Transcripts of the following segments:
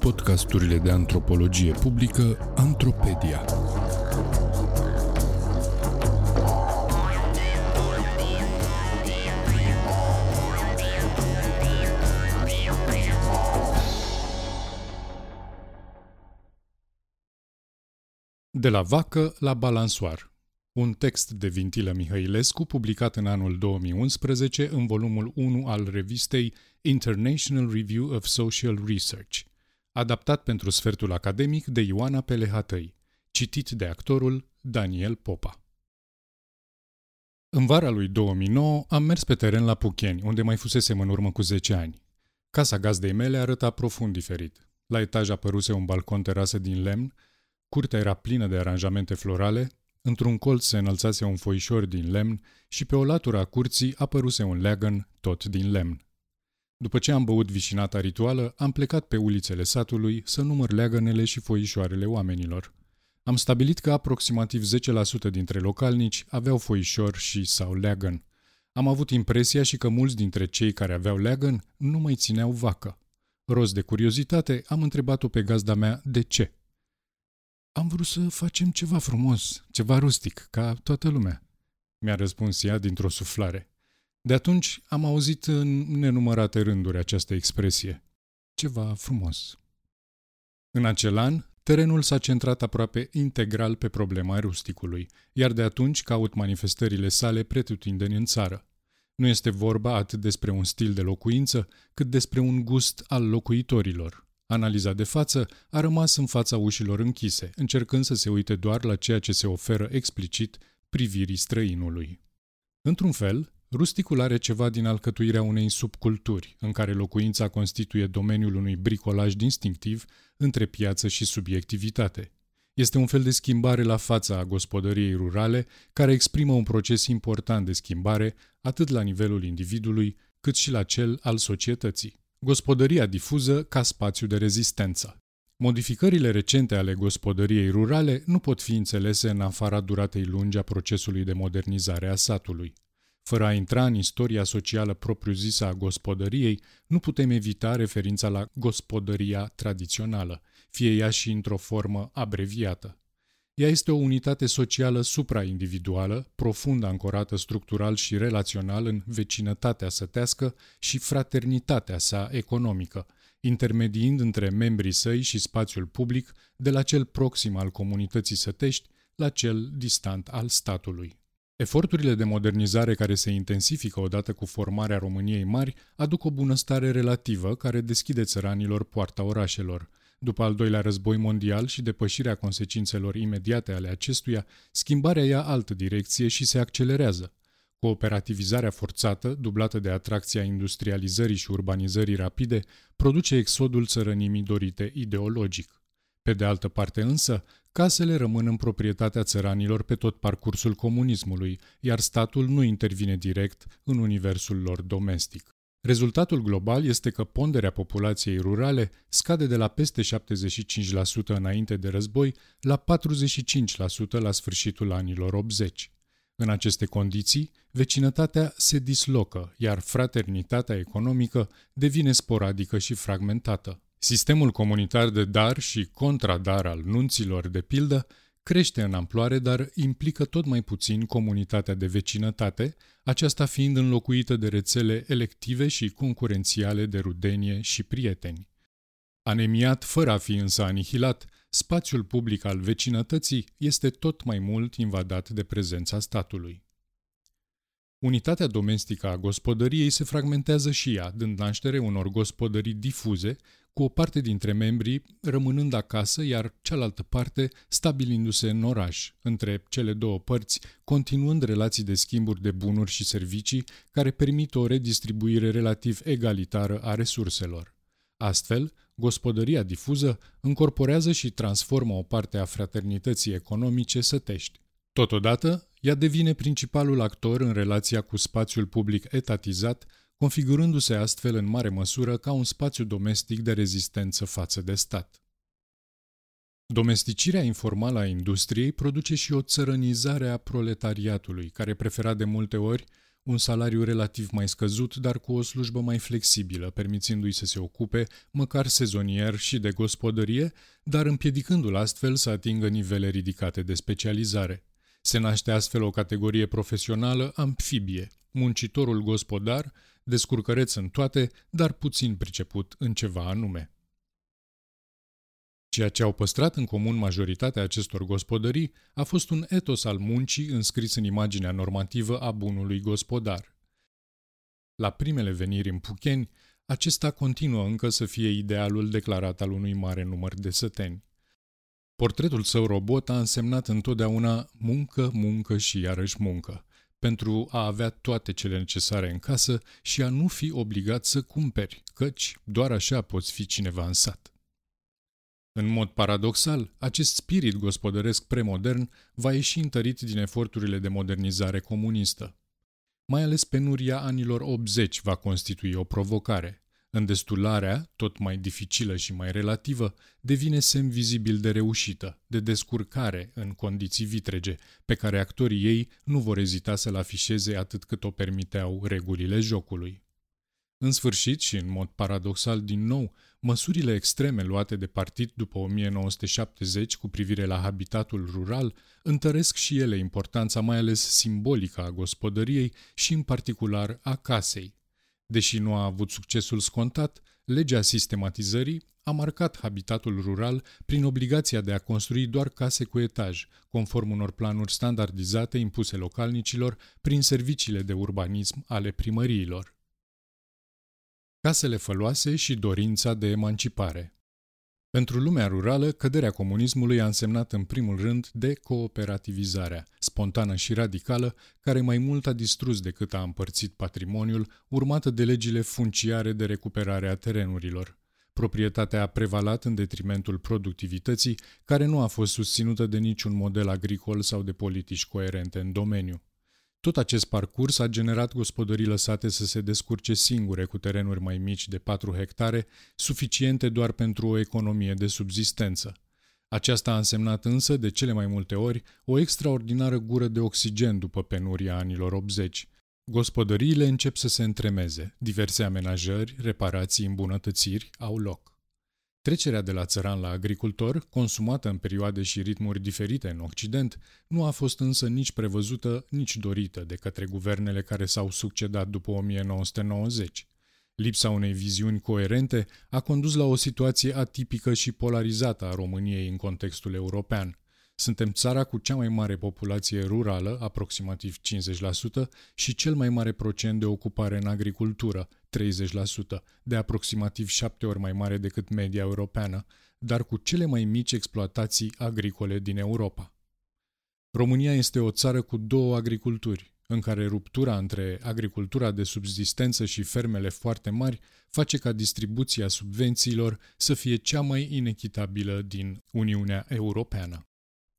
Podcasturile de antropologie publică Antropedia. De la vacă la balansoar. Un text de Vintilă Mihăilescu publicat în anul 2011 în volumul 1 al revistei International Review of Social Research, adaptat pentru sfertul academic de Ioana Pelehatăi, citit de actorul Daniel Popa. În vara lui 2009 am mers pe teren la Pucheni, unde mai fusesem în urmă cu 10 ani. Casa gazdei mele arăta profund diferit. La etaj apăruse un balcon terasă din lemn, curtea era plină de aranjamente florale, într-un colț se înălțase un foișor din lemn și pe o latură a curții apăruse un leagăn tot din lemn. După ce am băut vișinata rituală, am plecat pe ulițele satului să număr leagănele și foișoarele oamenilor. Am stabilit că aproximativ 10% dintre localnici aveau foișor și sau leagăn. Am avut impresia și că mulți dintre cei care aveau leagăn nu mai țineau vacă. Roz de curiozitate, am întrebat-o pe gazda mea de ce. Am vrut să facem ceva frumos, ceva rustic, ca toată lumea, mi-a răspuns ea dintr-o suflare. De atunci am auzit în nenumărate rânduri această expresie. Ceva frumos. În acel an, terenul s-a centrat aproape integral pe problema rusticului, iar de atunci caut manifestările sale pretutindeni în țară. Nu este vorba atât despre un stil de locuință, cât despre un gust al locuitorilor. Analiza de față a rămas în fața ușilor închise, încercând să se uite doar la ceea ce se oferă explicit privirii străinului. Într-un fel, Rusticul are ceva din alcătuirea unei subculturi, în care locuința constituie domeniul unui bricolaj distinctiv între piață și subiectivitate. Este un fel de schimbare la fața a gospodăriei rurale, care exprimă un proces important de schimbare atât la nivelul individului, cât și la cel al societății. Gospodăria difuză ca spațiu de rezistență. Modificările recente ale gospodăriei rurale nu pot fi înțelese în afara duratei lungi a procesului de modernizare a satului. Fără a intra în istoria socială propriu-zisă a gospodăriei, nu putem evita referința la gospodăria tradițională, fie ea și într-o formă abreviată. Ea este o unitate socială supraindividuală, profund ancorată structural și relațional în vecinătatea sătească și fraternitatea sa economică, intermediind între membrii săi și spațiul public de la cel proxim al comunității sătești la cel distant al statului. Eforturile de modernizare care se intensifică odată cu formarea României mari aduc o bunăstare relativă care deschide țăranilor poarta orașelor. După al doilea război mondial și depășirea consecințelor imediate ale acestuia, schimbarea ia altă direcție și se accelerează. Cooperativizarea forțată, dublată de atracția industrializării și urbanizării rapide, produce exodul țărănimii dorite ideologic. Pe de altă parte însă, Casele rămân în proprietatea țăranilor pe tot parcursul comunismului, iar statul nu intervine direct în universul lor domestic. Rezultatul global este că ponderea populației rurale scade de la peste 75% înainte de război la 45% la sfârșitul anilor 80. În aceste condiții, vecinătatea se dislocă, iar fraternitatea economică devine sporadică și fragmentată. Sistemul comunitar de dar și contradar al nunților, de pildă, crește în amploare, dar implică tot mai puțin comunitatea de vecinătate, aceasta fiind înlocuită de rețele elective și concurențiale de rudenie și prieteni. Anemiat fără a fi însă anihilat, spațiul public al vecinătății este tot mai mult invadat de prezența statului. Unitatea domestică a gospodăriei se fragmentează și ea, dând naștere unor gospodării difuze, cu o parte dintre membrii rămânând acasă, iar cealaltă parte stabilindu-se în oraș, între cele două părți, continuând relații de schimburi de bunuri și servicii care permit o redistribuire relativ egalitară a resurselor. Astfel, gospodăria difuză încorporează și transformă o parte a fraternității economice sătești. Totodată, ea devine principalul actor în relația cu spațiul public etatizat, configurându-se astfel în mare măsură ca un spațiu domestic de rezistență față de stat. Domesticirea informală a industriei produce și o țărănizare a proletariatului, care prefera de multe ori un salariu relativ mai scăzut, dar cu o slujbă mai flexibilă, permițându-i să se ocupe, măcar sezonier și de gospodărie, dar împiedicându-l astfel să atingă nivele ridicate de specializare. Se naște astfel o categorie profesională amfibie, muncitorul gospodar, descurcăreț în toate, dar puțin priceput în ceva anume. Ceea ce au păstrat în comun majoritatea acestor gospodării a fost un etos al muncii înscris în imaginea normativă a bunului gospodar. La primele veniri în Pucheni, acesta continuă încă să fie idealul declarat al unui mare număr de săteni. Portretul său robot a însemnat întotdeauna muncă, muncă și iarăși muncă, pentru a avea toate cele necesare în casă și a nu fi obligat să cumperi, căci doar așa poți fi cineva în sat. În mod paradoxal, acest spirit gospodăresc premodern va ieși întărit din eforturile de modernizare comunistă. Mai ales penuria anilor 80 va constitui o provocare. Îndestularea, tot mai dificilă și mai relativă, devine semn vizibil de reușită, de descurcare în condiții vitrege, pe care actorii ei nu vor ezita să-l afișeze atât cât o permiteau regulile jocului. În sfârșit și în mod paradoxal din nou, măsurile extreme luate de partid după 1970 cu privire la habitatul rural întăresc și ele importanța mai ales simbolică a gospodăriei și în particular a casei. Deși nu a avut succesul scontat, legea sistematizării a marcat habitatul rural prin obligația de a construi doar case cu etaj, conform unor planuri standardizate impuse localnicilor prin serviciile de urbanism ale primăriilor casele făloase și dorința de emancipare. Pentru lumea rurală, căderea comunismului a însemnat în primul rând de cooperativizarea, spontană și radicală, care mai mult a distrus decât a împărțit patrimoniul, urmată de legile funciare de recuperare a terenurilor. Proprietatea a prevalat în detrimentul productivității, care nu a fost susținută de niciun model agricol sau de politici coerente în domeniu. Tot acest parcurs a generat gospodării lăsate să se descurce singure cu terenuri mai mici de 4 hectare, suficiente doar pentru o economie de subzistență. Aceasta a însemnat însă, de cele mai multe ori, o extraordinară gură de oxigen după penuria anilor 80. Gospodăriile încep să se întremeze, diverse amenajări, reparații, îmbunătățiri au loc. Trecerea de la țăran la agricultor, consumată în perioade și ritmuri diferite în Occident, nu a fost însă nici prevăzută, nici dorită de către guvernele care s-au succedat după 1990. Lipsa unei viziuni coerente a condus la o situație atipică și polarizată a României în contextul european – suntem țara cu cea mai mare populație rurală, aproximativ 50%, și cel mai mare procent de ocupare în agricultură, 30%, de aproximativ 7 ori mai mare decât media europeană, dar cu cele mai mici exploatații agricole din Europa. România este o țară cu două agriculturi, în care ruptura între agricultura de subzistență și fermele foarte mari face ca distribuția subvențiilor să fie cea mai inechitabilă din Uniunea Europeană.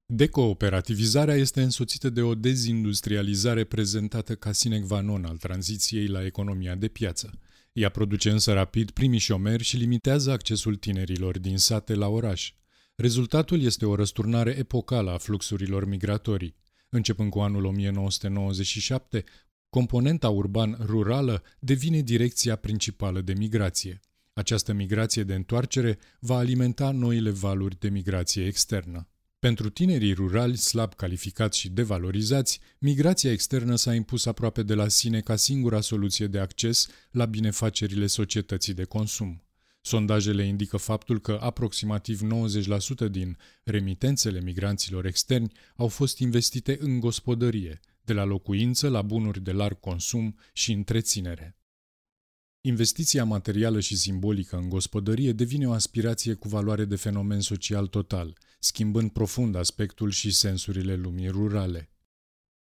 Decooperativizarea este însoțită de o dezindustrializare prezentată ca sine qua non al tranziției la economia de piață. Ea produce însă rapid primii șomeri și limitează accesul tinerilor din sate la oraș. Rezultatul este o răsturnare epocală a fluxurilor migratorii. Începând cu anul 1997, componenta urban-rurală devine direcția principală de migrație. Această migrație de întoarcere va alimenta noile valuri de migrație externă. Pentru tinerii rurali slab calificați și devalorizați, migrația externă s-a impus aproape de la sine ca singura soluție de acces la binefacerile societății de consum. Sondajele indică faptul că aproximativ 90% din remitențele migranților externi au fost investite în gospodărie, de la locuință la bunuri de larg consum și întreținere. Investiția materială și simbolică în gospodărie devine o aspirație cu valoare de fenomen social total, schimbând profund aspectul și sensurile lumii rurale.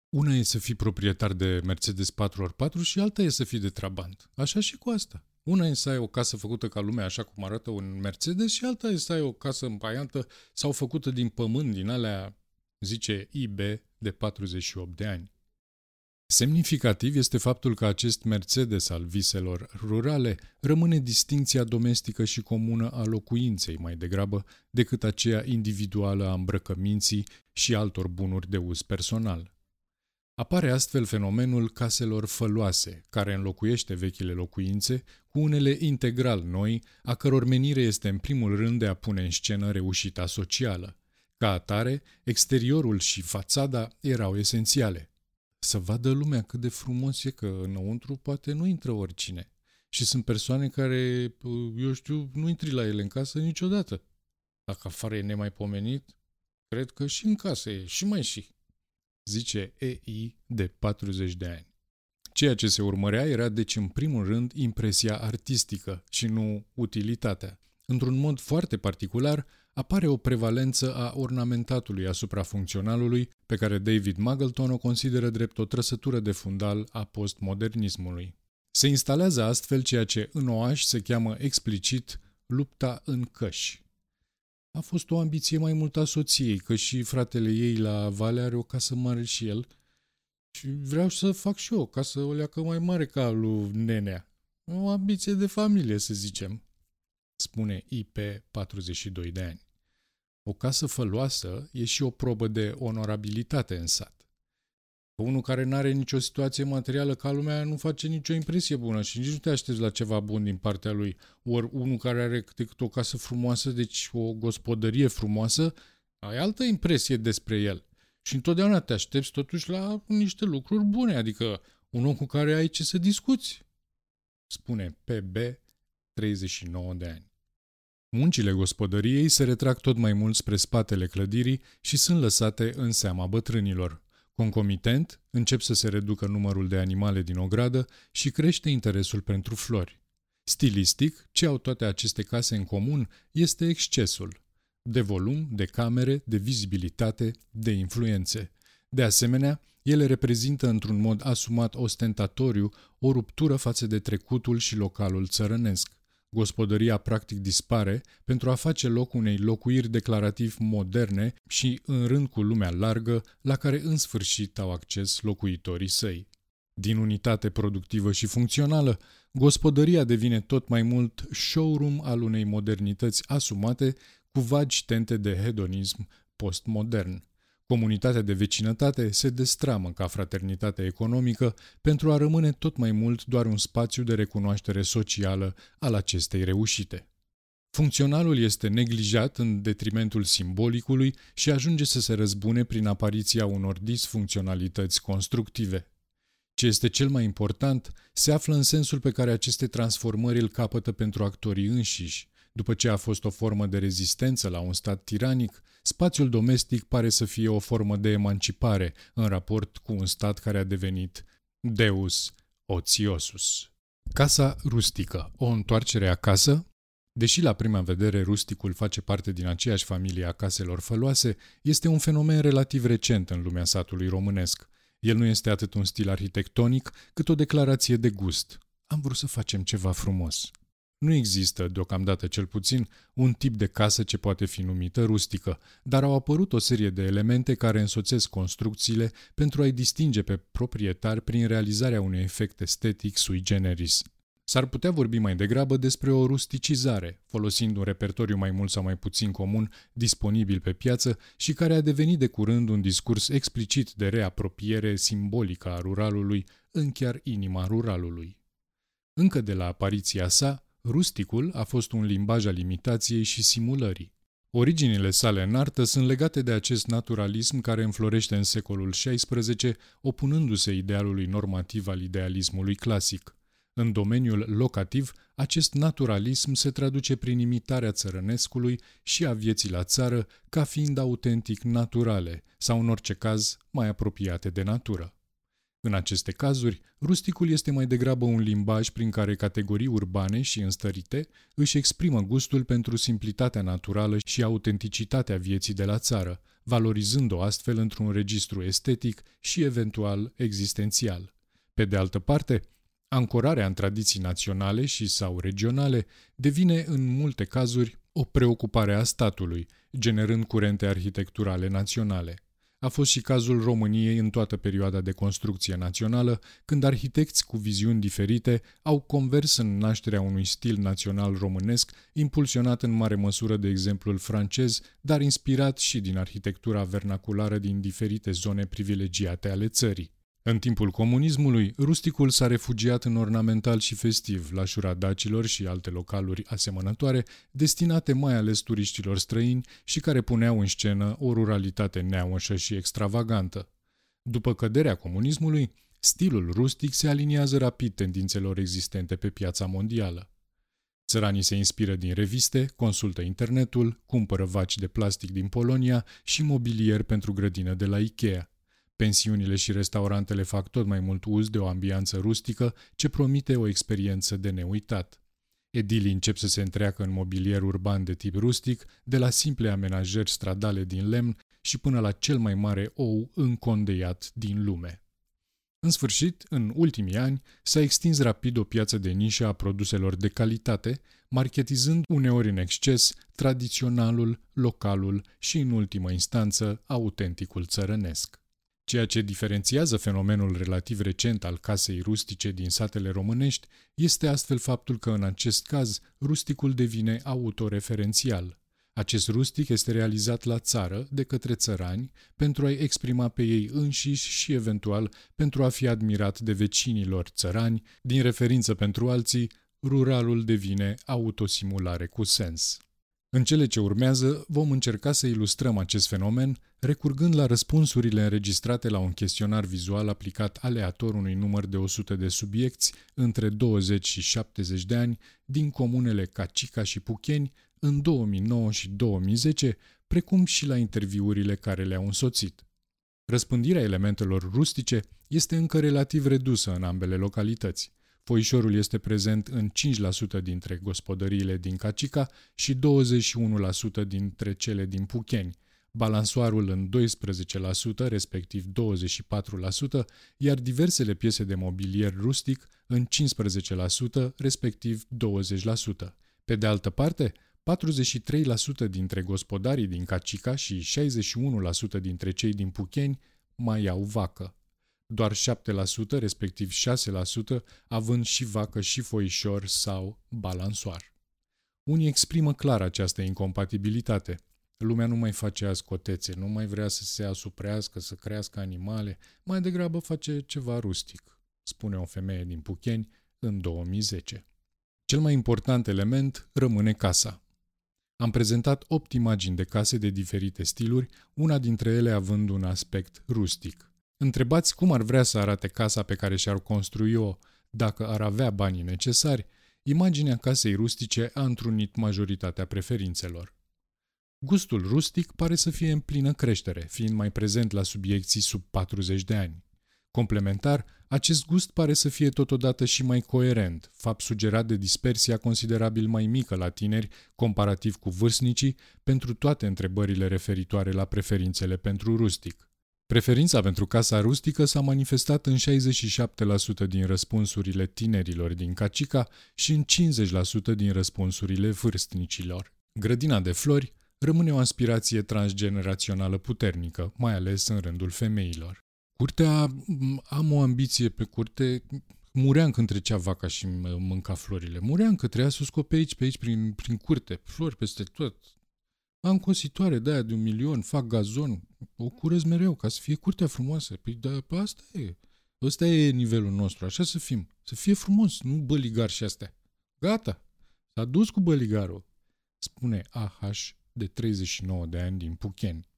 Una e să fii proprietar de Mercedes 4x4 și alta e să fii de Trabant. Așa și cu asta. Una e să ai o casă făcută ca lumea așa cum arată un Mercedes și alta e să ai o casă împaiantă sau făcută din pământ, din alea, zice IB, de 48 de ani. Semnificativ este faptul că acest Mercedes al viselor rurale rămâne distinția domestică și comună a locuinței mai degrabă decât aceea individuală a îmbrăcăminții și altor bunuri de uz personal. Apare astfel fenomenul caselor făloase, care înlocuiește vechile locuințe cu unele integral noi, a căror menire este în primul rând de a pune în scenă reușita socială. Ca atare, exteriorul și fațada erau esențiale. Să vadă lumea cât de frumos e că înăuntru poate nu intră oricine. Și sunt persoane care, eu știu, nu intri la ele în casă niciodată. Dacă afară e nemaipomenit, cred că și în casă e, și mai și zice EI de 40 de ani. Ceea ce se urmărea era deci în primul rând impresia artistică și nu utilitatea. Într-un mod foarte particular, apare o prevalență a ornamentatului asupra funcționalului, pe care David Muggleton o consideră drept o trăsătură de fundal a postmodernismului. Se instalează astfel ceea ce în OAș se cheamă explicit lupta în căși, a fost o ambiție mai mult a soției, că și fratele ei la Vale are o casă mare și el și vreau să fac și eu o casă o leacă mai mare ca lui Nenea. O ambiție de familie, să zicem, spune IP 42 de ani. O casă făloasă e și o probă de onorabilitate în sat. Că unul care nu are nicio situație materială ca lumea nu face nicio impresie bună și nici nu te aștepți la ceva bun din partea lui. Ori unul care are câte cât o casă frumoasă, deci o gospodărie frumoasă, ai altă impresie despre el. Și întotdeauna te aștepți totuși la niște lucruri bune, adică un om cu care ai ce să discuți. Spune PB, 39 de ani. Muncile gospodăriei se retrag tot mai mult spre spatele clădirii și sunt lăsate în seama bătrânilor. Concomitent, încep să se reducă numărul de animale din ogradă și crește interesul pentru flori. Stilistic, ce au toate aceste case în comun este excesul. De volum, de camere, de vizibilitate, de influențe. De asemenea, ele reprezintă într-un mod asumat ostentatoriu o ruptură față de trecutul și localul țărănesc. Gospodăria practic dispare pentru a face loc unei locuiri declarativ moderne și în rând cu lumea largă la care în sfârșit au acces locuitorii săi. Din unitate productivă și funcțională, gospodăria devine tot mai mult showroom al unei modernități asumate cu vagi tente de hedonism postmodern. Comunitatea de vecinătate se destramă ca fraternitate economică pentru a rămâne tot mai mult doar un spațiu de recunoaștere socială al acestei reușite. Funcționalul este neglijat în detrimentul simbolicului și ajunge să se răzbune prin apariția unor disfuncționalități constructive. Ce este cel mai important se află în sensul pe care aceste transformări îl capătă pentru actorii înșiși, după ce a fost o formă de rezistență la un stat tiranic, spațiul domestic pare să fie o formă de emancipare în raport cu un stat care a devenit Deus Otiosus. Casa rustică, o întoarcere acasă? Deși la prima vedere rusticul face parte din aceeași familie a caselor făloase, este un fenomen relativ recent în lumea satului românesc. El nu este atât un stil arhitectonic, cât o declarație de gust. Am vrut să facem ceva frumos. Nu există, deocamdată cel puțin, un tip de casă ce poate fi numită rustică, dar au apărut o serie de elemente care însoțesc construcțiile pentru a-i distinge pe proprietari prin realizarea unui efect estetic sui generis. S-ar putea vorbi mai degrabă despre o rusticizare, folosind un repertoriu mai mult sau mai puțin comun disponibil pe piață și care a devenit de curând un discurs explicit de reapropiere simbolică a ruralului în chiar inima ruralului. Încă de la apariția sa, Rusticul a fost un limbaj al imitației și simulării. Originile sale în artă sunt legate de acest naturalism care înflorește în secolul XVI, opunându-se idealului normativ al idealismului clasic. În domeniul locativ, acest naturalism se traduce prin imitarea țărănescului și a vieții la țară ca fiind autentic naturale sau, în orice caz, mai apropiate de natură. În aceste cazuri, rusticul este mai degrabă un limbaj prin care categorii urbane și înstărite își exprimă gustul pentru simplitatea naturală și autenticitatea vieții de la țară, valorizând-o astfel într-un registru estetic și eventual existențial. Pe de altă parte, ancorarea în tradiții naționale și sau regionale devine în multe cazuri o preocupare a statului, generând curente arhitecturale naționale. A fost și cazul României în toată perioada de construcție națională, când arhitecți cu viziuni diferite au convers în nașterea unui stil național românesc, impulsionat în mare măsură de exemplul francez, dar inspirat și din arhitectura vernaculară din diferite zone privilegiate ale țării. În timpul comunismului, rusticul s-a refugiat în ornamental și festiv, la șura dacilor și alte localuri asemănătoare, destinate mai ales turiștilor străini și care puneau în scenă o ruralitate neaușă și extravagantă. După căderea comunismului, stilul rustic se aliniază rapid tendințelor existente pe piața mondială. Țăranii se inspiră din reviste, consultă internetul, cumpără vaci de plastic din Polonia și mobilier pentru grădină de la Ikea – Pensiunile și restaurantele fac tot mai mult uz de o ambianță rustică ce promite o experiență de neuitat. Edilii încep să se întreacă în mobilier urban de tip rustic, de la simple amenajări stradale din lemn și până la cel mai mare ou încondeiat din lume. În sfârșit, în ultimii ani, s-a extins rapid o piață de nișă a produselor de calitate, marketizând uneori în exces tradiționalul, localul și, în ultimă instanță, autenticul țărănesc. Ceea ce diferențiază fenomenul relativ recent al casei rustice din satele românești este astfel faptul că în acest caz rusticul devine autoreferențial. Acest rustic este realizat la țară de către țărani pentru a-i exprima pe ei înșiși și eventual pentru a fi admirat de vecinilor țărani, din referință pentru alții, ruralul devine autosimulare cu sens. În cele ce urmează, vom încerca să ilustrăm acest fenomen recurgând la răspunsurile înregistrate la un chestionar vizual aplicat aleator unui număr de 100 de subiecți între 20 și 70 de ani din comunele Cacica și Pucheni în 2009 și 2010, precum și la interviurile care le-au însoțit. Răspândirea elementelor rustice este încă relativ redusă în ambele localități. Foișorul este prezent în 5% dintre gospodăriile din Cacica și 21% dintre cele din Pucheni, balansoarul în 12%, respectiv 24%, iar diversele piese de mobilier rustic în 15%, respectiv 20%. Pe de altă parte, 43% dintre gospodarii din Cacica și 61% dintre cei din Pucheni mai au vacă doar 7%, respectiv 6%, având și vacă și foișor sau balansoar. Unii exprimă clar această incompatibilitate. Lumea nu mai face ascotețe, nu mai vrea să se asuprească, să crească animale, mai degrabă face ceva rustic, spune o femeie din Pucheni în 2010. Cel mai important element rămâne casa. Am prezentat opt imagini de case de diferite stiluri, una dintre ele având un aspect rustic. Întrebați cum ar vrea să arate casa pe care și-ar construi-o dacă ar avea banii necesari, imaginea casei rustice a întrunit majoritatea preferințelor. Gustul rustic pare să fie în plină creștere, fiind mai prezent la subiecții sub 40 de ani. Complementar, acest gust pare să fie totodată și mai coerent, fapt sugerat de dispersia considerabil mai mică la tineri comparativ cu vârstnicii pentru toate întrebările referitoare la preferințele pentru rustic. Preferința pentru casa rustică s-a manifestat în 67% din răspunsurile tinerilor din Cacica și în 50% din răspunsurile vârstnicilor. Grădina de flori rămâne o aspirație transgenerațională puternică, mai ales în rândul femeilor. Curtea, am o ambiție pe curte, muream când trecea vaca și mânca florile. Muream că trebuia să o scop pe aici, pe aici, prin, prin curte, flori peste tot. Am cositoare de aia de un milion, fac gazon, o curăț mereu ca să fie curtea frumoasă. Păi da, pe asta e. Ăsta e nivelul nostru, așa să fim. Să fie frumos, nu băligar și astea. Gata, s-a dus cu băligarul, spune AH de 39 de ani din Pucheni.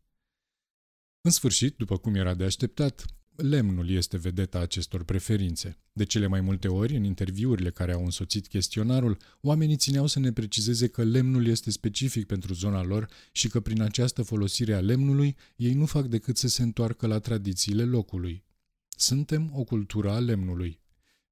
În sfârșit, după cum era de așteptat, lemnul este vedeta acestor preferințe. De cele mai multe ori, în interviurile care au însoțit chestionarul, oamenii țineau să ne precizeze că lemnul este specific pentru zona lor și că prin această folosire a lemnului, ei nu fac decât să se întoarcă la tradițiile locului. Suntem o cultură a lemnului.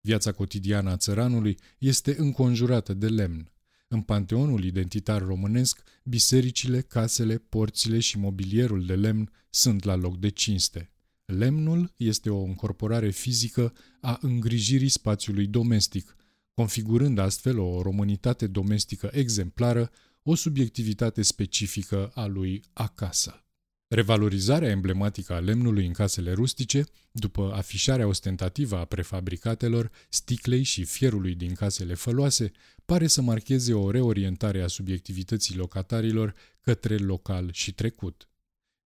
Viața cotidiană a țăranului este înconjurată de lemn. În panteonul identitar românesc, bisericile, casele, porțile și mobilierul de lemn sunt la loc de cinste. Lemnul este o încorporare fizică a îngrijirii spațiului domestic, configurând astfel o românitate domestică exemplară, o subiectivitate specifică a lui acasă. Revalorizarea emblematică a lemnului în casele rustice, după afișarea ostentativă a prefabricatelor, sticlei și fierului din casele făloase, pare să marcheze o reorientare a subiectivității locatarilor către local și trecut.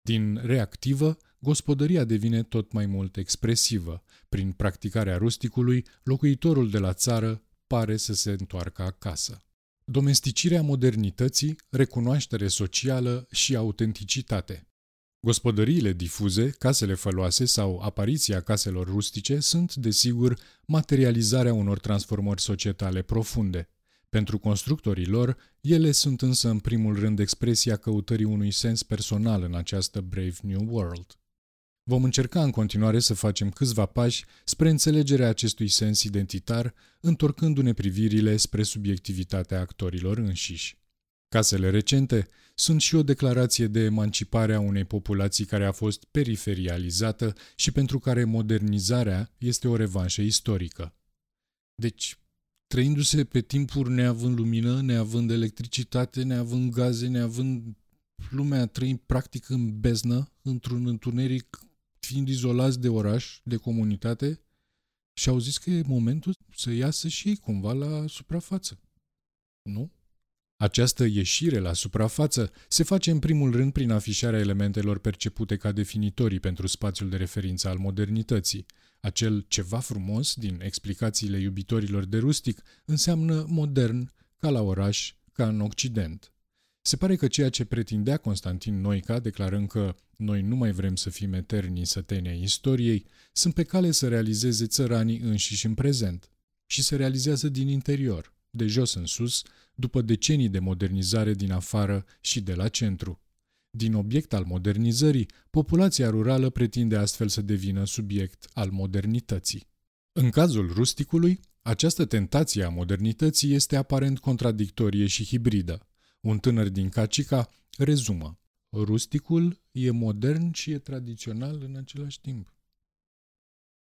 Din reactivă, gospodăria devine tot mai mult expresivă. Prin practicarea rusticului, locuitorul de la țară pare să se întoarcă acasă. Domesticirea modernității, recunoaștere socială și autenticitate. Gospodăriile difuze, casele făloase sau apariția caselor rustice sunt, desigur, materializarea unor transformări societale profunde. Pentru constructorii lor, ele sunt însă în primul rând expresia căutării unui sens personal în această Brave New World. Vom încerca în continuare să facem câțiva pași spre înțelegerea acestui sens identitar, întorcându-ne privirile spre subiectivitatea actorilor înșiși. Casele recente sunt și o declarație de emancipare a unei populații care a fost periferializată și pentru care modernizarea este o revanșă istorică. Deci, trăindu-se pe timpuri neavând lumină, neavând electricitate, neavând gaze, neavând lumea trăind practic în beznă, într-un întuneric, fiind izolați de oraș, de comunitate, și au zis că e momentul să iasă și ei cumva la suprafață. Nu? Această ieșire la suprafață se face în primul rând prin afișarea elementelor percepute ca definitorii pentru spațiul de referință al modernității. Acel ceva frumos din explicațiile iubitorilor de rustic înseamnă modern, ca la oraș, ca în Occident. Se pare că ceea ce pretindea Constantin Noica, declarând că noi nu mai vrem să fim eterni săteni ai istoriei, sunt pe cale să realizeze țăranii înșiși în prezent. Și se realizează din interior, de jos în sus, după decenii de modernizare din afară și de la centru. Din obiect al modernizării, populația rurală pretinde astfel să devină subiect al modernității. În cazul rusticului, această tentație a modernității este aparent contradictorie și hibridă. Un tânăr din Cacica rezumă. Rusticul e modern și e tradițional în același timp.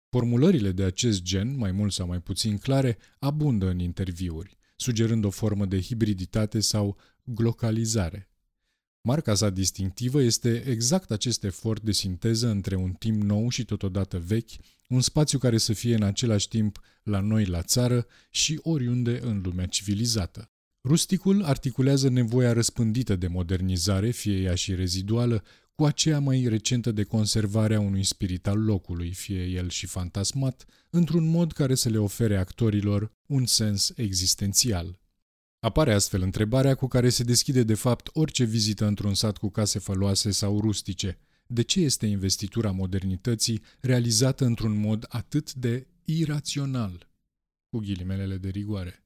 Formulările de acest gen, mai mult sau mai puțin clare, abundă în interviuri sugerând o formă de hibriditate sau glocalizare. Marca sa distinctivă este exact acest efort de sinteză între un timp nou și totodată vechi, un spațiu care să fie în același timp la noi la țară și oriunde în lumea civilizată. Rusticul articulează nevoia răspândită de modernizare, fie ea și reziduală, cu aceea mai recentă de conservarea unui spirit al locului, fie el și fantasmat, într-un mod care să le ofere actorilor un sens existențial. Apare astfel întrebarea cu care se deschide de fapt orice vizită într-un sat cu case făloase sau rustice. De ce este investitura modernității realizată într-un mod atât de irațional? Cu ghilimelele de rigoare.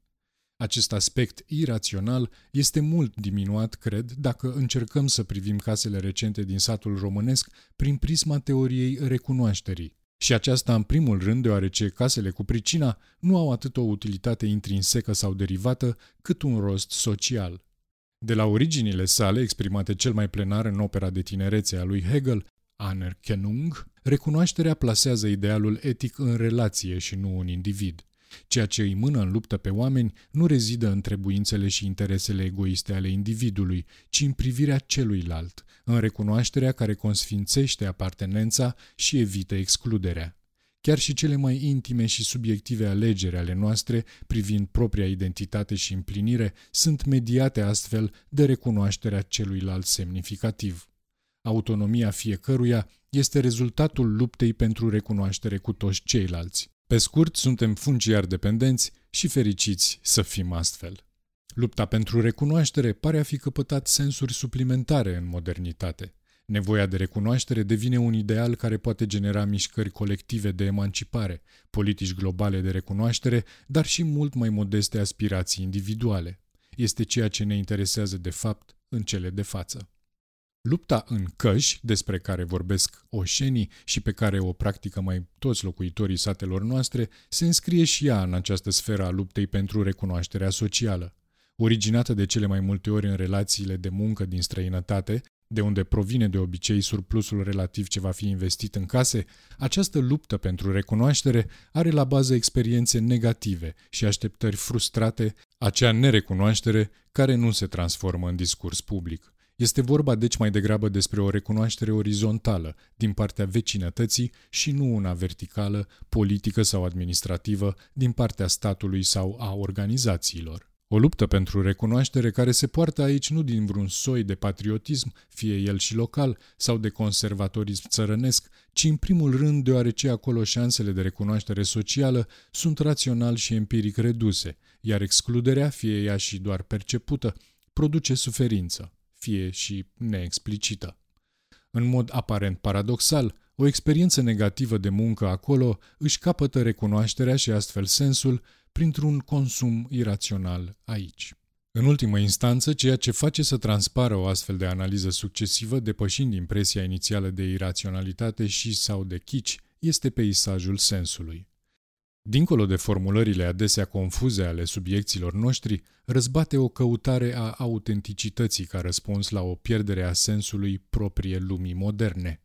Acest aspect irațional este mult diminuat, cred, dacă încercăm să privim casele recente din satul românesc prin prisma teoriei recunoașterii. Și aceasta în primul rând deoarece casele cu pricina nu au atât o utilitate intrinsecă sau derivată, cât un rost social. De la originile sale, exprimate cel mai plenar în opera de tinerețe a lui Hegel, Anerkennung, recunoașterea plasează idealul etic în relație și nu în individ. Ceea ce îi mână în luptă pe oameni nu rezidă în trebuințele și interesele egoiste ale individului, ci în privirea celuilalt, în recunoașterea care consfințește apartenența și evită excluderea. Chiar și cele mai intime și subiective alegeri ale noastre privind propria identitate și împlinire sunt mediate astfel de recunoașterea celuilalt semnificativ. Autonomia fiecăruia este rezultatul luptei pentru recunoaștere cu toți ceilalți. Pe scurt, suntem funciar dependenți și fericiți să fim astfel. Lupta pentru recunoaștere pare a fi căpătat sensuri suplimentare în modernitate. Nevoia de recunoaștere devine un ideal care poate genera mișcări colective de emancipare, politici globale de recunoaștere, dar și mult mai modeste aspirații individuale. Este ceea ce ne interesează de fapt în cele de față. Lupta în căși, despre care vorbesc oșenii și pe care o practică mai toți locuitorii satelor noastre, se înscrie și ea în această sferă a luptei pentru recunoașterea socială. Originată de cele mai multe ori în relațiile de muncă din străinătate, de unde provine de obicei surplusul relativ ce va fi investit în case, această luptă pentru recunoaștere are la bază experiențe negative și așteptări frustrate, acea nerecunoaștere care nu se transformă în discurs public. Este vorba deci mai degrabă despre o recunoaștere orizontală din partea vecinătății și nu una verticală, politică sau administrativă din partea statului sau a organizațiilor. O luptă pentru recunoaștere care se poartă aici nu din vreun soi de patriotism, fie el și local, sau de conservatorism țărănesc, ci în primul rând deoarece acolo șansele de recunoaștere socială sunt rațional și empiric reduse, iar excluderea, fie ea și doar percepută, produce suferință, fie și neexplicită. În mod aparent paradoxal, o experiență negativă de muncă acolo își capătă recunoașterea și astfel sensul printr-un consum irațional aici. În ultimă instanță, ceea ce face să transpară o astfel de analiză succesivă, depășind impresia inițială de iraționalitate și sau de chici, este peisajul sensului. Dincolo de formulările adesea confuze ale subiecților noștri, răzbate o căutare a autenticității ca răspuns la o pierdere a sensului proprie lumii moderne.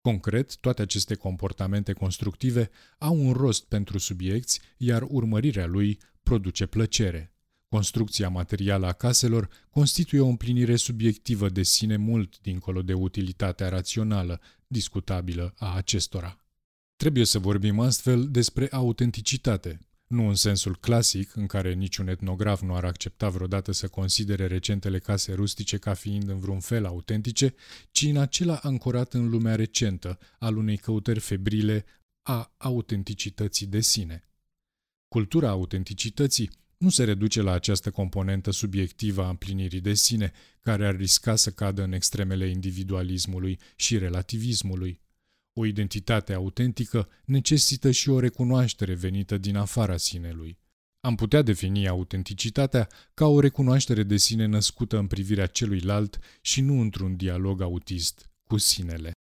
Concret, toate aceste comportamente constructive au un rost pentru subiecți, iar urmărirea lui produce plăcere. Construcția materială a caselor constituie o împlinire subiectivă de sine mult dincolo de utilitatea rațională, discutabilă a acestora. Trebuie să vorbim astfel despre autenticitate, nu în sensul clasic, în care niciun etnograf nu ar accepta vreodată să considere recentele case rustice ca fiind în vreun fel autentice, ci în acela ancorat în lumea recentă, al unei căutări febrile a autenticității de sine. Cultura autenticității nu se reduce la această componentă subiectivă a împlinirii de sine, care ar risca să cadă în extremele individualismului și relativismului. O identitate autentică necesită și o recunoaștere venită din afara sinelui. Am putea defini autenticitatea ca o recunoaștere de sine născută în privirea celuilalt și nu într-un dialog autist cu sinele.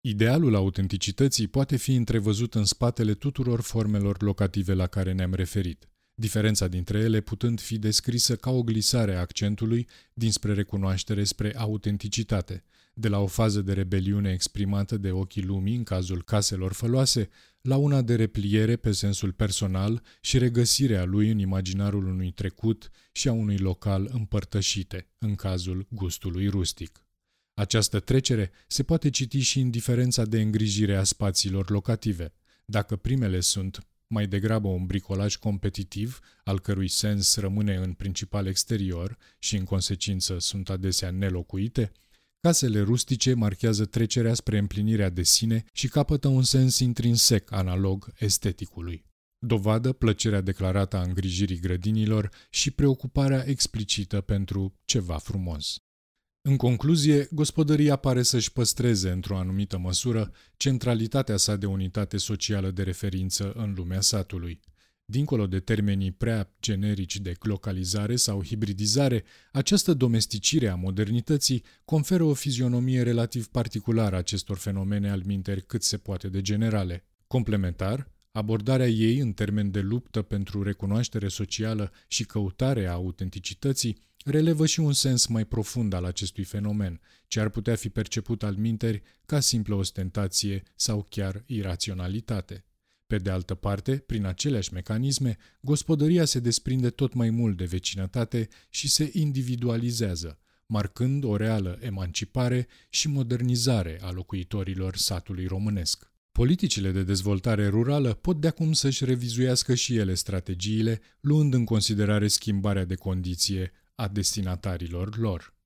Idealul autenticității poate fi întrevăzut în spatele tuturor formelor locative la care ne-am referit, diferența dintre ele putând fi descrisă ca o glisare a accentului dinspre recunoaștere spre autenticitate, de la o fază de rebeliune exprimată de ochii lumii în cazul caselor făloase, la una de repliere pe sensul personal și regăsirea lui în imaginarul unui trecut și a unui local împărtășite, în cazul gustului rustic. Această trecere se poate citi și în diferența de îngrijire a spațiilor locative. Dacă primele sunt mai degrabă un bricolaj competitiv, al cărui sens rămâne în principal exterior și în consecință sunt adesea nelocuite, Casele rustice marchează trecerea spre împlinirea de sine și capătă un sens intrinsec analog esteticului. Dovadă plăcerea declarată a îngrijirii grădinilor și preocuparea explicită pentru ceva frumos. În concluzie, gospodăria pare să-și păstreze, într-o anumită măsură, centralitatea sa de unitate socială de referință în lumea satului – Dincolo de termenii prea generici de localizare sau hibridizare, această domesticire a modernității conferă o fizionomie relativ particulară acestor fenomene al minteri cât se poate de generale. Complementar, abordarea ei în termen de luptă pentru recunoaștere socială și căutare a autenticității relevă și un sens mai profund al acestui fenomen, ce ar putea fi perceput al minteri ca simplă ostentație sau chiar iraționalitate. Pe de altă parte, prin aceleași mecanisme, gospodăria se desprinde tot mai mult de vecinătate și se individualizează, marcând o reală emancipare și modernizare a locuitorilor satului românesc. Politicile de dezvoltare rurală pot de acum să-și revizuiască și ele strategiile, luând în considerare schimbarea de condiție a destinatarilor lor.